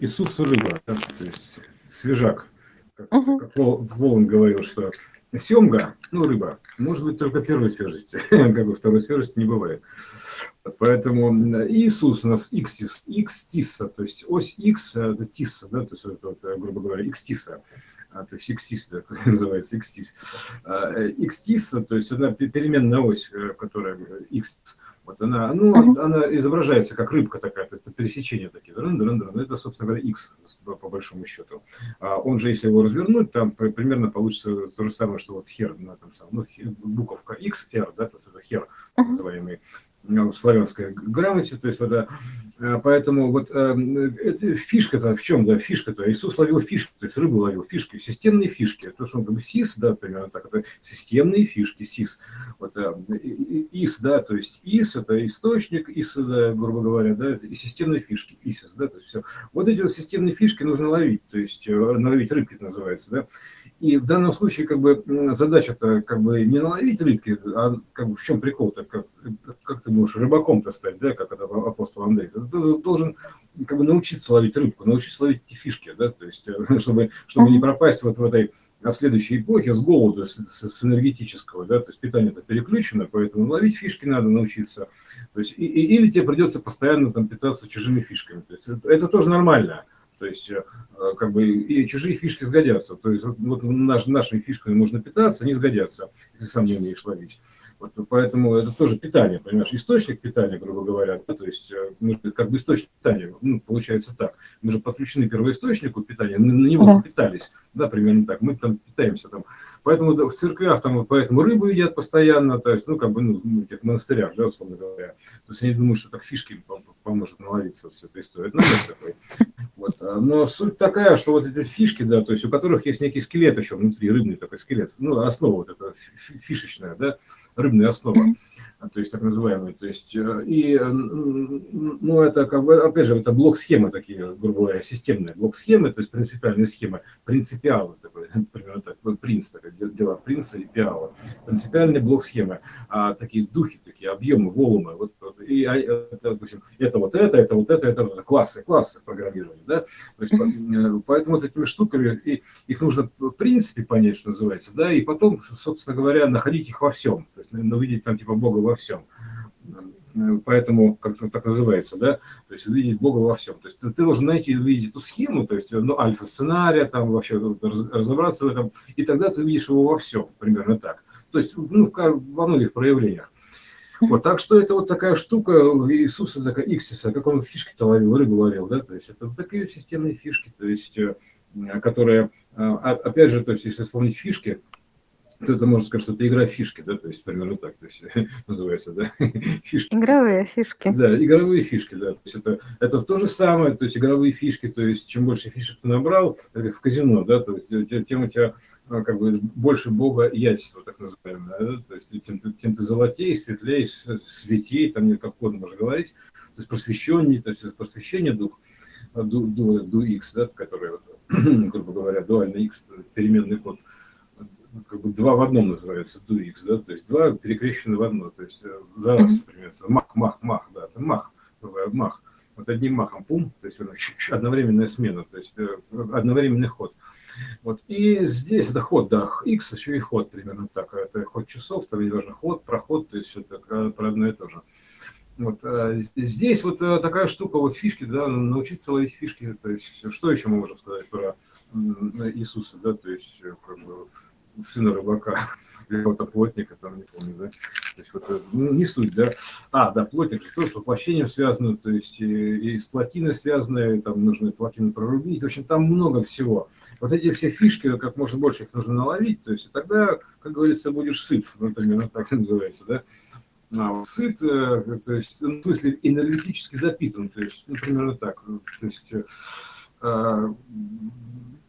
Иисус рыба, да, то есть свежак. Как, угу. как Волан говорил, что семга, ну, рыба, может быть только первой свежести, как бы второй свежести не бывает. Поэтому Иисус у нас x, x тисса, то есть ось x, это тисса, да, то есть это, вот, грубо говоря, тисса, а, то есть x тисса, называется x тисса. X тисса, то есть она переменная ось, э, которая x, вот она, ну, uh-huh. она изображается как рыбка такая, то есть это пересечения такие. Дрын, дрын, дрын. Это, собственно говоря, x по большому счету. А он же, если его развернуть, там примерно получится то же самое, что вот хер этом самом, ну, буковка x, r, да, то есть это хер uh-huh. называемый в славянской грамоте, то есть вот, э, поэтому вот э, фишка-то в чем, да, фишка-то, Иисус ловил фишки, то есть рыбу ловил фишки, системные фишки, то, что он бы СИС, да, примерно так, это системные фишки, СИС, вот, э, ИС, да, то есть ИС, это источник, ИС, да, грубо говоря, да, и системные фишки, ИСИС, да, то есть все. Вот эти вот системные фишки нужно ловить, то есть наловить рыбки называется, да, и в данном случае как бы задача-то как бы не наловить рыбки, а как бы в чем прикол-то, как, как ты можешь рыбаком-то стать, да, как это апостол Андрей. Ты должен как бы научиться ловить рыбку, научиться ловить эти фишки, да, то есть чтобы, чтобы не пропасть вот в этой а в следующей эпохе с голоду, с, с энергетического, да, то есть питание-то переключено, поэтому ловить фишки надо научиться. То есть, и, и, или тебе придется постоянно там питаться чужими фишками. То есть это, это тоже нормально. То есть, э, как бы, и чужие фишки сгодятся. То есть, вот наш, нашими фишками можно питаться, они сгодятся, если сам не умеешь ловить. Вот, поэтому это тоже питание, понимаешь, источник питания, грубо говоря, да, то есть э, мы как бы источник питания, ну, получается так, мы же подключены к первоисточнику питания, на, на него да. запитались, да, примерно так, мы там питаемся там, поэтому да, в церквях там, поэтому рыбу едят постоянно, то есть, ну, как бы, ну, в этих монастырях, да, условно говоря, то есть они думают, что так фишки поможет наловиться все это история, это намек такой, но суть такая, что вот эти фишки, да, то есть у которых есть некий скелет еще внутри, рыбный такой скелет, ну, основа вот эта фишечная, да, рыбная основа, то есть так называемые. То есть, э, и, э, ну, это, как бы, опять же, это блок-схемы такие, грубо говоря, системные блок-схемы, то есть принципиальные схемы, принципиалы, такой, примерно так, принц, такое, дела принца и пиала. Принципиальные блок-схемы, а, такие духи, такие объемы, волумы, вот, вот и, а, допустим, это вот это, это вот это, это, это классы, классы в программировании, да, то есть, э, поэтому вот этими штуками, и, их нужно в принципе понять, что называется, да, и потом, собственно говоря, находить их во всем, то есть, ну, видеть там типа Бога во всем. Поэтому, как так называется, да, то есть увидеть Бога во всем. То есть ты, ты должен найти увидеть эту схему, то есть ну, альфа-сценария, там вообще разобраться в этом, и тогда ты увидишь его во всем, примерно так. То есть ну, во многих проявлениях. Вот, так что это вот такая штука Иисуса, такая иксиса, как он фишки-то ловил, рыбу ловил, да, то есть это такие системные фишки, то есть, э, которые, э, опять же, то есть если вспомнить фишки, кто-то может сказать, что это игра фишки, да, то есть примерно так, то есть называется, да, фишки. Игровые фишки. Да, игровые фишки, да, то есть это, это то же самое, то есть игровые фишки, то есть чем больше фишек ты набрал, как в казино, да, то есть тем у тебя а, как бы больше бога ядьства, так называемое, да? то есть тем, тем ты золотей, светлей, светей, там как угодно можно говорить, то есть просвещенней, то есть просвещение дух, ду, ду, ду X, да, который, вот, грубо говоря, дуальный X, переменный код – как бы два в одном называется дуикс, да, то есть два перекрещены в одно, то есть э, за раз, например, мах, мах, мах, да, это мах, мах, вот одним махом, пум, то есть одновременная смена, то есть э, одновременный ход. Вот, и здесь это ход, да, X еще и ход примерно так, это ход часов, там важно ход, проход, то есть это про одно и то же. Вот, а здесь вот э, такая штука, вот фишки, да, научиться ловить фишки, то есть что еще мы можем сказать про Иисуса, да, то есть как бы, сына рыбака, какого-то плотника, там, не помню, да, то есть вот, э, ну, не суть, да, а, да, плотник, что с воплощением связано, то есть и, и с плотиной связано, и там нужно плотину прорубить, в общем, там много всего. Вот эти все фишки, как можно больше их нужно наловить, то есть и тогда, как говорится, будешь сыт, ну, примерно так называется, да, а, сыт, э, то есть, ну, в смысле, энергетически запитан, то есть, ну, примерно так, то есть э,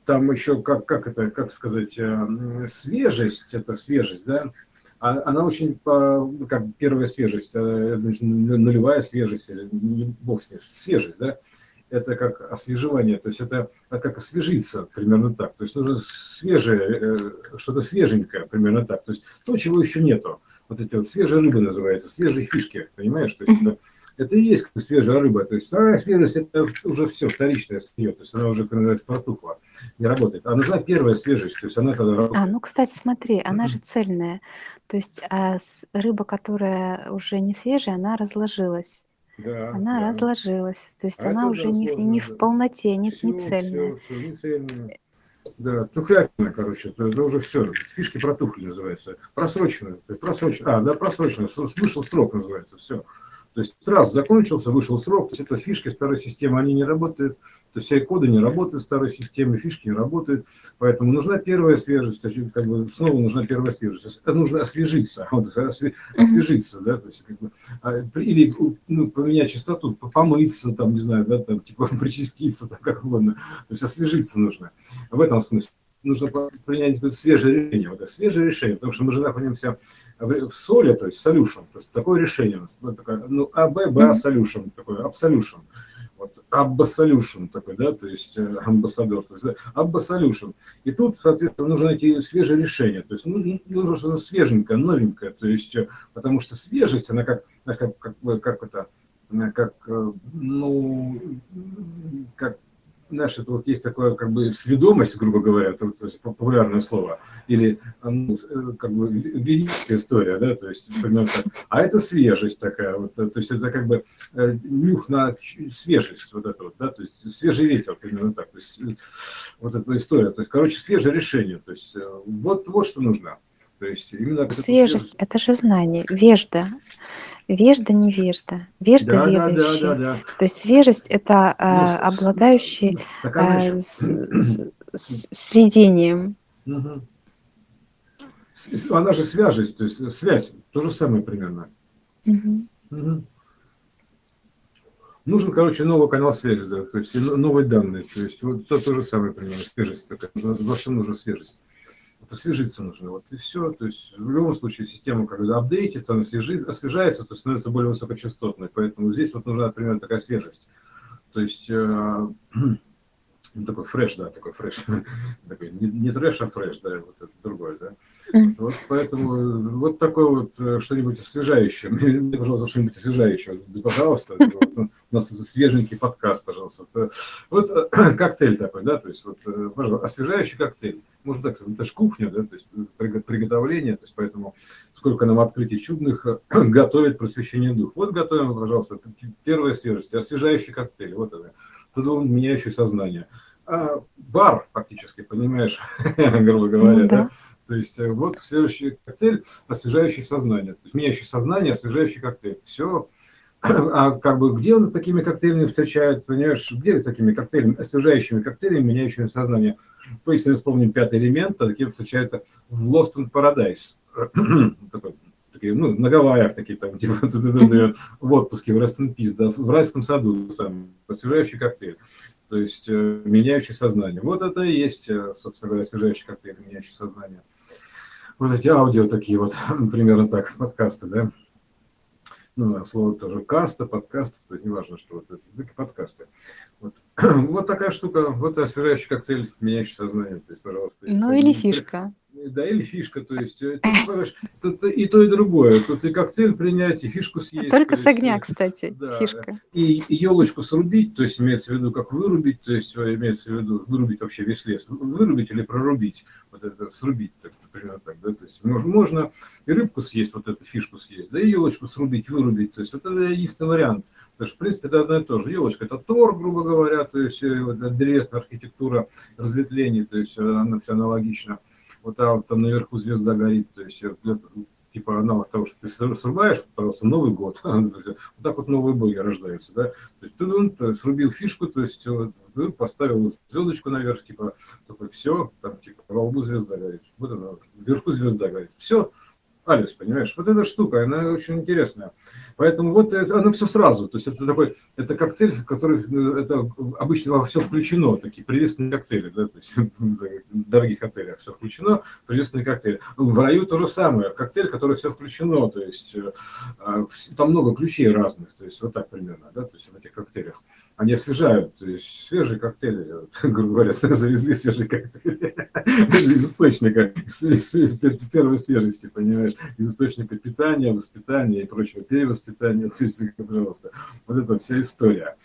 там еще, как, как это, как сказать, э, свежесть, это свежесть, да, а, она очень, ну, как первая свежесть, э, нулевая свежесть, или бог с ней, свежесть, да, это как освежевание, то есть это как освежиться, примерно так. То есть нужно свежее, э, что-то свеженькое, примерно так. То есть то, чего еще нету. Вот эти вот свежие рыбы называются, свежие фишки, понимаешь? То есть это это и есть свежая рыба. То есть а, свежесть это уже все вторичное сырье, то есть она уже, как называется, протухла, не работает. А нужна первая свежесть, то есть она тогда работает. А, ну, кстати, смотри, она же цельная. То есть а рыба, которая уже не свежая, она разложилась. Да, она да. разложилась. То есть а она уже не, не в полноте, не, все, не цельная. Все, все, не цельная. Да, тухлятина, короче, это, это уже все. Фишки протухли называется. Просроченная. То есть просроченная. А, да, просроченная. Вышел срок называется. Все. То есть сразу закончился, вышел срок, то есть это фишки старой системы, они не работают, то есть все коды не работают в старой системе, фишки не работают, поэтому нужна первая свежесть, как бы снова нужна первая свежесть, нужно освежиться, вот, освежиться, да, то есть как бы, а, или ну, поменять частоту, помыться, там, не знаю, да, там, типа причаститься, там, как угодно, то есть освежиться нужно, в этом смысле нужно принять свежее решение, вот это свежее решение, потому что мы же находимся в соли, то есть в solution, то есть такое решение у нас, такое, ну, А, Б, Б, solution, такой absolution, вот, Abba solution такой, да, то есть э, амбассадор, то есть да, Abba solution. И тут, соответственно, нужно найти свежее решение, то есть ну, ну нужно что-то свеженькое, новенькое, то есть, э, потому что свежесть, она как, как, как, как это, как, э, ну, как знаешь, это вот есть такое как бы сведомость, грубо говоря, это вот, популярное слово, или ну, э, как бы ведическая история, да, то есть примерно так. А это свежесть такая, вот, то есть это как бы э, нюх на свежесть, вот это вот, да, то есть свежий ветер, примерно так, то есть э, вот эта история, то есть, короче, свежее решение, то есть вот, вот что нужно. То есть именно свежесть, это же знание, вежда. Вежда, невежда, вежда, да, ведающий. Да, да, да, да. То есть свежесть – это э, обладающий э, с, с, сведением. Угу. Она же свяжесть, то есть связь, то же самое примерно. Угу. Угу. Нужен, короче, новый канал связи, да, то есть новые данные, то есть вот то, то же самое примерно, свежесть такая, во всем нужна свежесть освежиться нужно. Вот и все. То есть в любом случае система, когда апдейтится, она освежит, освежается, то становится более высокочастотной. Поэтому здесь вот нужна примерно такая свежесть. То есть э, ну, такой фреш, да, такой фреш. такой, не, не трэш, а фреш, да, вот это другое, да. Вот поэтому вот такое вот э, что-нибудь освежающее. Мне, пожалуйста, что-нибудь освежающее. Да, пожалуйста, вот, у нас свеженький подкаст, пожалуйста. Вот, вот э, коктейль такой, да, то есть вот, э, пожалуйста, освежающий коктейль. Можно так сказать, это же кухня, да, то есть приготовление, то есть поэтому сколько нам открытий чудных готовит просвещение дух. Вот готовим, пожалуйста, первая свежесть, освежающий коктейль, вот это, туда меняющий сознание. А бар, фактически, понимаешь, грубо говоря, ну, да. да то есть э, вот следующий коктейль, освежающий сознание. То есть меняющий сознание, освежающий коктейль. Все. А как бы где он такими коктейлями встречают, понимаешь, где такими коктейлями, освежающими коктейлями, меняющими сознание? Если вспомним пятый элемент, то такие встречаются в Lost in Paradise. Такой, такие, ну, на Гавайях такие там, типа, в отпуске, в Rest in Peace, да, в райском саду, сам, освежающий коктейль то есть э, меняющий сознание. Вот это и есть, э, собственно говоря, освежающий коктейль, меняющий сознание вот эти аудио такие вот, примерно так, подкасты, да. Ну, а слово тоже каста, подкаст, это не важно, что вот это, подкасты. Вот. вот такая штука, вот освежающий коктейль, меняющий сознание, то есть, пожалуйста. Ну, или фишка. Да, или фишка, то есть, э, тут и то, и другое. Тут и коктейль принять, и фишку съесть. Только с огня, кстати, да, фишка. И елочку срубить, то есть имеется в виду, как вырубить, то есть имеется в виду вырубить вообще весь лес. Вырубить или прорубить, вот это срубить, так, примерно так, да, то есть можно, можно и рыбку съесть, вот эту фишку съесть, да, и елочку срубить, вырубить, то есть вот это единственный вариант. Потому что, в принципе, это одно и то же. Елочка – это тор, грубо говоря, то есть э, древесная архитектура разветвлений, то есть она все аналогична вот а там наверху звезда горит, то есть типа аналог того, что ты срубаешь, пожалуйста, Новый год, вот так вот новые боги рождаются, да, то есть ты, ну, ты срубил фишку, то есть ты поставил звездочку наверх, типа, такой, все, там, типа, во лбу звезда горит, вот она, вверху звезда горит, все, Алис, понимаешь? Вот эта штука, она очень интересная. Поэтому вот оно все сразу. То есть это такой, это коктейль, который это обычно во все включено, такие приветственные коктейли, да, то есть в дорогих отелях все включено, приветственные коктейли. В раю то же самое, коктейль, который все включено, то есть э, там много ключей разных, то есть вот так примерно, да, то есть в этих коктейлях. Они освежают, то свежие коктейли, грубо говоря, завезли свежие коктейли. Из источника, первой свежести, понимаешь, из источника питания, воспитания и прочего, перевоспитания, то есть, пожалуйста, вот эта вся история.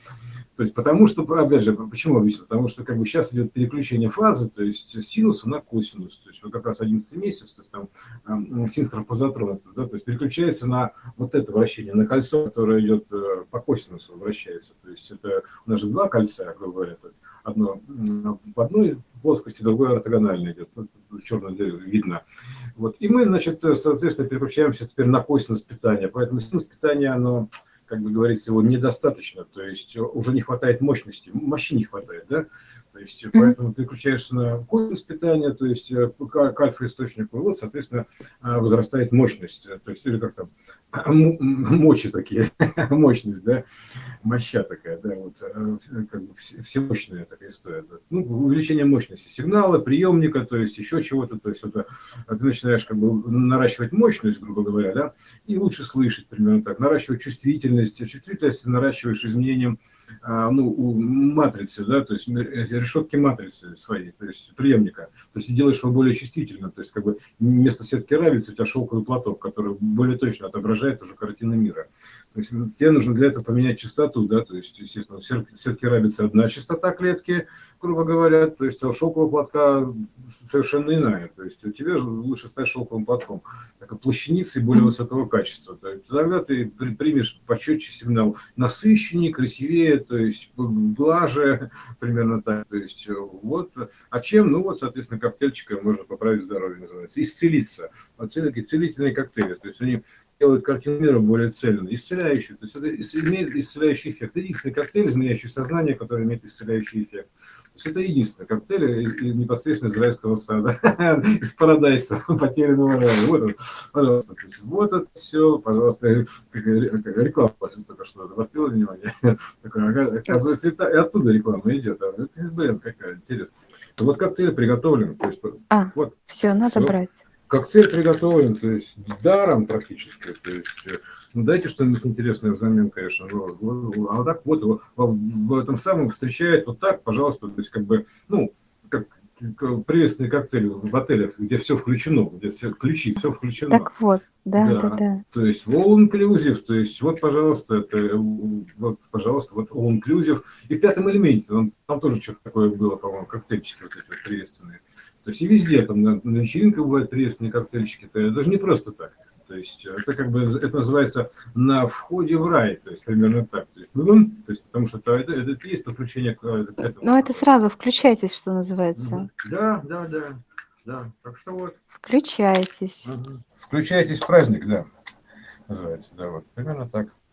То есть, потому что, опять же, почему объясню? Потому что как бы сейчас идет переключение фазы, то есть синуса на косинус. То есть вот как раз 11 месяц, то есть там синхрон позатронут, да, то есть переключается на вот это вращение, на кольцо, которое идет э, по косинусу, вращается. То есть это у нас же два кольца, грубо говоря, то есть одно в одной плоскости, другое ортогонально идет. Вот, в черном видно. Вот. И мы, значит, соответственно, переключаемся теперь на косинус питания. Поэтому синус питания, оно как бы говорится, его недостаточно, то есть уже не хватает мощности, мощи не хватает, да, то есть mm-hmm. поэтому переключаешься на косинус питания, то есть э, к альфа-источнику, и вот, соответственно, э, возрастает мощность, то есть или как там, мочи такие, мощность, да, моща такая, да, вот, э, как бы всемощная такая история. Да. Ну, увеличение мощности сигнала, приемника, то есть еще чего-то, то есть это, ты начинаешь как бы наращивать мощность, грубо говоря, да, и лучше слышать, примерно так, наращивать чувствительность, чувствительность наращиваешь изменением а, ну, у матрицы, да, то есть решетки матрицы своей, то есть преемника. То есть делаешь его более чувствительным, то есть как бы вместо сетки равицы у тебя шелковый платок, который более точно отображает уже картину мира. То есть тебе нужно для этого поменять частоту, да, то есть, естественно, в сетке рабицы одна частота клетки, грубо говоря, то есть у шелкового платка совершенно иная. То есть тебе лучше стать шелковым платком, так, плащаницей более высокого качества. То есть тогда ты примешь почетче сигнал насыщеннее, красивее, то есть глаже, примерно так. То есть вот, а чем? Ну вот, соответственно, коктейльчиком можно поправить здоровье, называется, исцелиться. Вот все-таки целительные коктейли, то есть они делают картину мира более цельной, исцеляющую. То есть это имеет исцеляющий эффект. Это единственный коктейль, изменяющий сознание, который имеет исцеляющий эффект. То есть это единственный коктейль непосредственно израильского сада, из Парадайса, потерянного рая. Вот он, пожалуйста. То есть вот это все, пожалуйста, реклама только что обратила внимание. Оказывается, и оттуда реклама идет. А это, блин, какая интересная. Вот коктейль приготовлен. То есть, а, вот, все, надо все. брать коктейль приготовлен, то есть даром практически, то есть э, ну, дайте что-нибудь интересное взамен, конечно. Но, а вот так вот в этом самом встречает вот так, пожалуйста, то есть как бы, ну, как приветственный коктейль в отелях, где все включено, где все ключи, все включено. Так вот, да, да, да. да. То есть all inclusive, то есть вот, пожалуйста, это, вот, пожалуйста, вот all inclusive. И в пятом элементе, там, там тоже что-то такое было, по-моему, коктейльчики вот эти вот приветственные. То есть и везде, там на, на вечеринках бывают приветственные коктейльчики, это же не просто так. То есть это как бы, это называется на входе в рай, то есть примерно так. То есть, ну, то есть потому что это, это, это есть подключение к, к этому. Ну это сразу включайтесь, что называется. Да, да, да. Да, так что вот. Включайтесь. Включайтесь в праздник, да. Называется, да, вот. Примерно так.